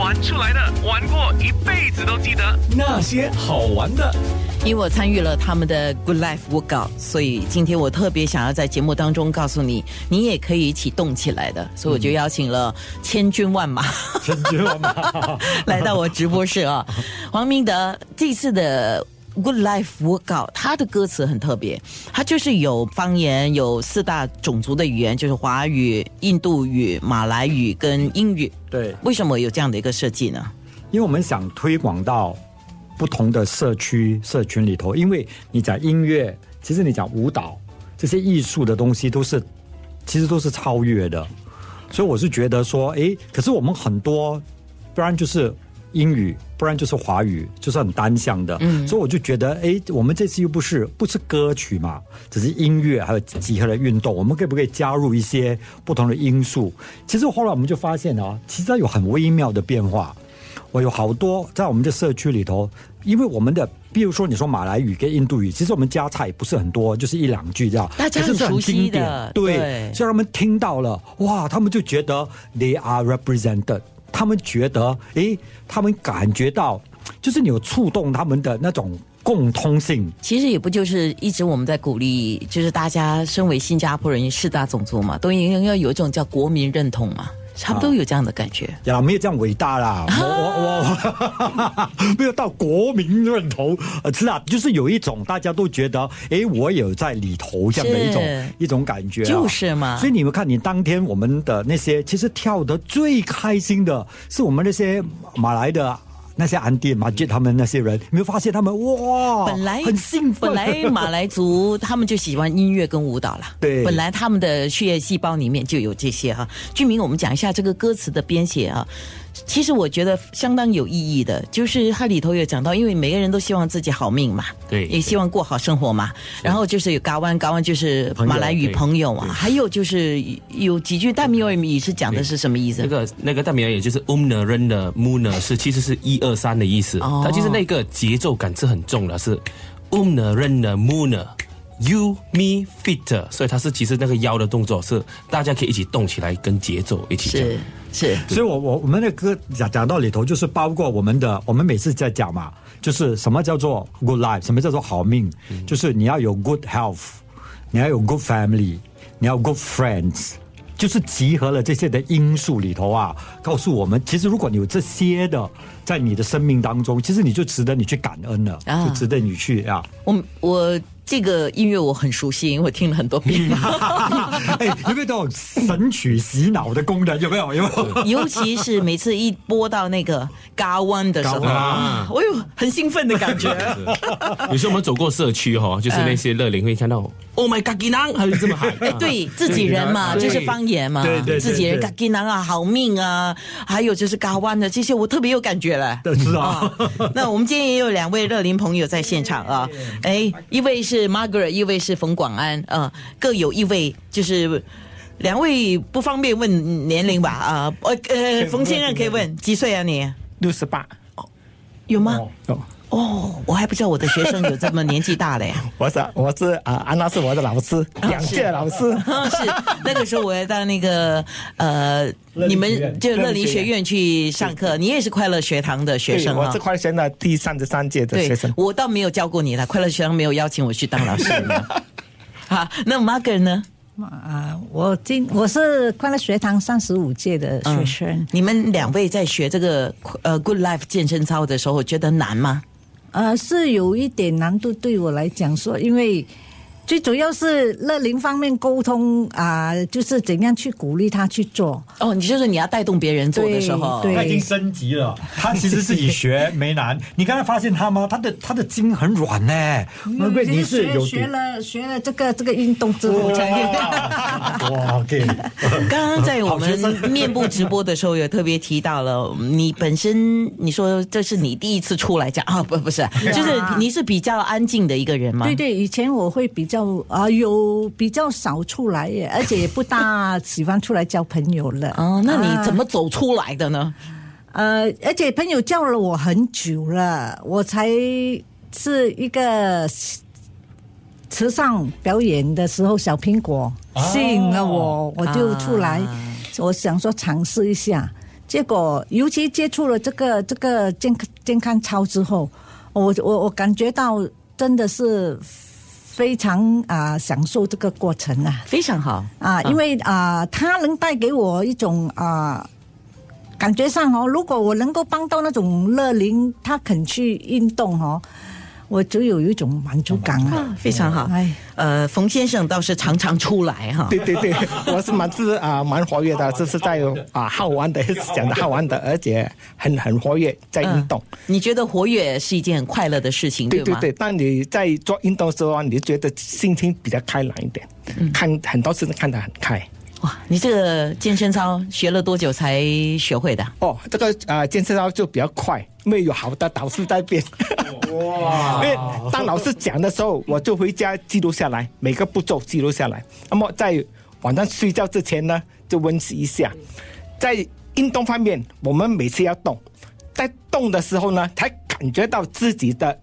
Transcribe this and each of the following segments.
玩出来的，玩过一辈子都记得那些好玩的。因为我参与了他们的 Good Life Workout，所以今天我特别想要在节目当中告诉你，你也可以一起动起来的。所以我就邀请了千军万马，千军万马 来到我直播室啊。黄明德这次的 Good Life Workout，他的歌词很特别，他就是有方言，有四大种族的语言，就是华语、印度语、马来语跟英语。对，为什么有这样的一个设计呢？因为我们想推广到。不同的社区社群里头，因为你讲音乐，其实你讲舞蹈这些艺术的东西，都是其实都是超越的。所以我是觉得说，哎，可是我们很多，不然就是英语，不然就是华语，就是很单向的。嗯，所以我就觉得，哎，我们这次又不是不是歌曲嘛，只是音乐，还有集合的运动，我们可不可以加入一些不同的因素？其实后来我们就发现啊，其实它有很微妙的变化。我有好多在我们的社区里头，因为我们的，比如说你说马来语跟印度语，其实我们加菜不是很多，就是一两句这样，大家很熟悉的，对，所以他们听到了，哇，他们就觉得 they are represented，他们觉得，诶，他们感觉到，就是你有触动他们的那种共通性。其实也不就是一直我们在鼓励，就是大家身为新加坡人四大种族嘛，都应该要有一种叫国民认同嘛。差不多有这样的感觉，呀，没有这样伟大啦，我我我没有到国民认同，呃，是啊，就是有一种大家都觉得，哎，我有在里头这样的一种一种感觉，就是嘛。所以你们看，你当天我们的那些，其实跳得最开心的是我们那些马来的。那些安迪马杰他们那些人，没有发现他们哇，本来很兴奋。本来马来族他们就喜欢音乐跟舞蹈啦，对，本来他们的血液细胞里面就有这些哈。俊明，我们讲一下这个歌词的编写啊。其实我觉得相当有意义的，就是它里头有讲到，因为每个人都希望自己好命嘛，对，也希望过好生活嘛。然后就是有嘎湾，嘎湾就是马来语朋友啊，还有就是有几句大米尔语是讲的是什么意思？那个那个大米尔语就是 umna ren 的 muna 是其实是一二三的意思，它其实那个节奏感是很重的，是 umna ren 的 muna。You me fit，所以它是其实那个腰的动作是大家可以一起动起来，跟节奏一起是是，所以我我我们的歌讲讲到里头，就是包括我们的，我们每次在讲嘛，就是什么叫做 good life，什么叫做好命，就是你要有 good health，你要有 good family，你要 good friends，就是集合了这些的因素里头啊，告诉我们，其实如果你有这些的在你的生命当中，其实你就值得你去感恩了，就值得你去啊。我我。这个音乐我很熟悉，因为我听了很多遍。哎，有没有这种神曲洗脑的功能？有没有？有没有？尤其是每次一播到那个高湾的时候，我有很兴奋的感觉。有时候我们走过社区哈，就是那些乐龄会看到，Oh my God，吉囊，还是这么喊。哎，对自己人嘛，就是方言嘛，对对，自己人吉囊啊，好命啊，还有就是高湾的这些，我特别有感觉了。是啊。那我们今天也有两位乐龄朋友在现场啊，哎，一位是。是 Margaret，一位是冯广安，呃，各有一位，就是两位不方便问年龄吧，啊，呃呃，冯先生可以问几岁啊？你六十八，哦，有吗？有。哦，我还不知道我的学生有这么年纪大嘞。我是我是啊，安娜是我的老师，两届老师。是那个时候我要到那个呃，你们就乐林学院去上课，你也是快乐学堂的学生啊。我是快乐学堂第三十三届的学生。我倒没有教过你了，快乐学堂没有邀请我去当老师。好，那 Margaret 呢？啊，我今我是快乐学堂三十五届的学生。你们两位在学这个呃 Good Life 健身操的时候，觉得难吗？呃，是有一点难度，对我来讲说，因为。最主要是乐龄方面沟通啊，就是怎样去鼓励他去做。哦，你就是你要带动别人做的时候，他已经升级了。他其实自己学没难，你刚才发现他吗？他的他的筋很软呢。你是有学了学了这个这个运动之后才，哇，，OK。刚刚在我们面部直播的时候，有特别提到了你本身，你说这是你第一次出来讲啊？不，不是，就是你是比较安静的一个人吗？对对，以前我会比较。啊，有比较少出来耶，而且也不大喜欢出来交朋友了。哦，那你怎么走出来的呢？呃，而且朋友叫了我很久了，我才是一个池上表演的时候，小苹果吸引了我，我就出来，我想说尝试一下。结果尤其接触了这个这个健康健康操之后，我我我感觉到真的是非常啊、享受这个过程啊非常好啊，因为啊、它能带给我一种啊。感觉上哦，如果我能够帮到那种乐龄，他肯去运动哦，我就有一种满足感啊啊，。非常好。哎呃，冯先生倒是常常出来哈。对对对，我是蛮是啊蛮活跃的，这是在啊好玩的，讲的好玩的，而且很很活跃，在运动。你觉得活跃是一件很快乐的事情，吗？对对对，当你在做运动的时候啊，你就觉得心情比较开朗一点，看很多事情看得很开。哇，你这个健身操学了多久才学会的？哦，这个啊、健身操就比较快，因为有好的导师在边。哇！因 为当老师讲的时候，我就回家记录下来，每个步骤记录下来。那么在晚上睡觉之前呢，就温习一下。在运动方面，我们每次要动，在动的时候呢，才感觉到自己的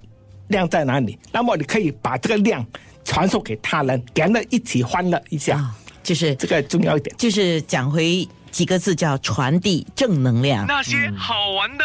量在哪里。那么你可以把这个量传授给他人，给他们一起欢乐一下，啊，就是这个重要一点。就是讲回几个字，叫传递正能量。那些好玩的。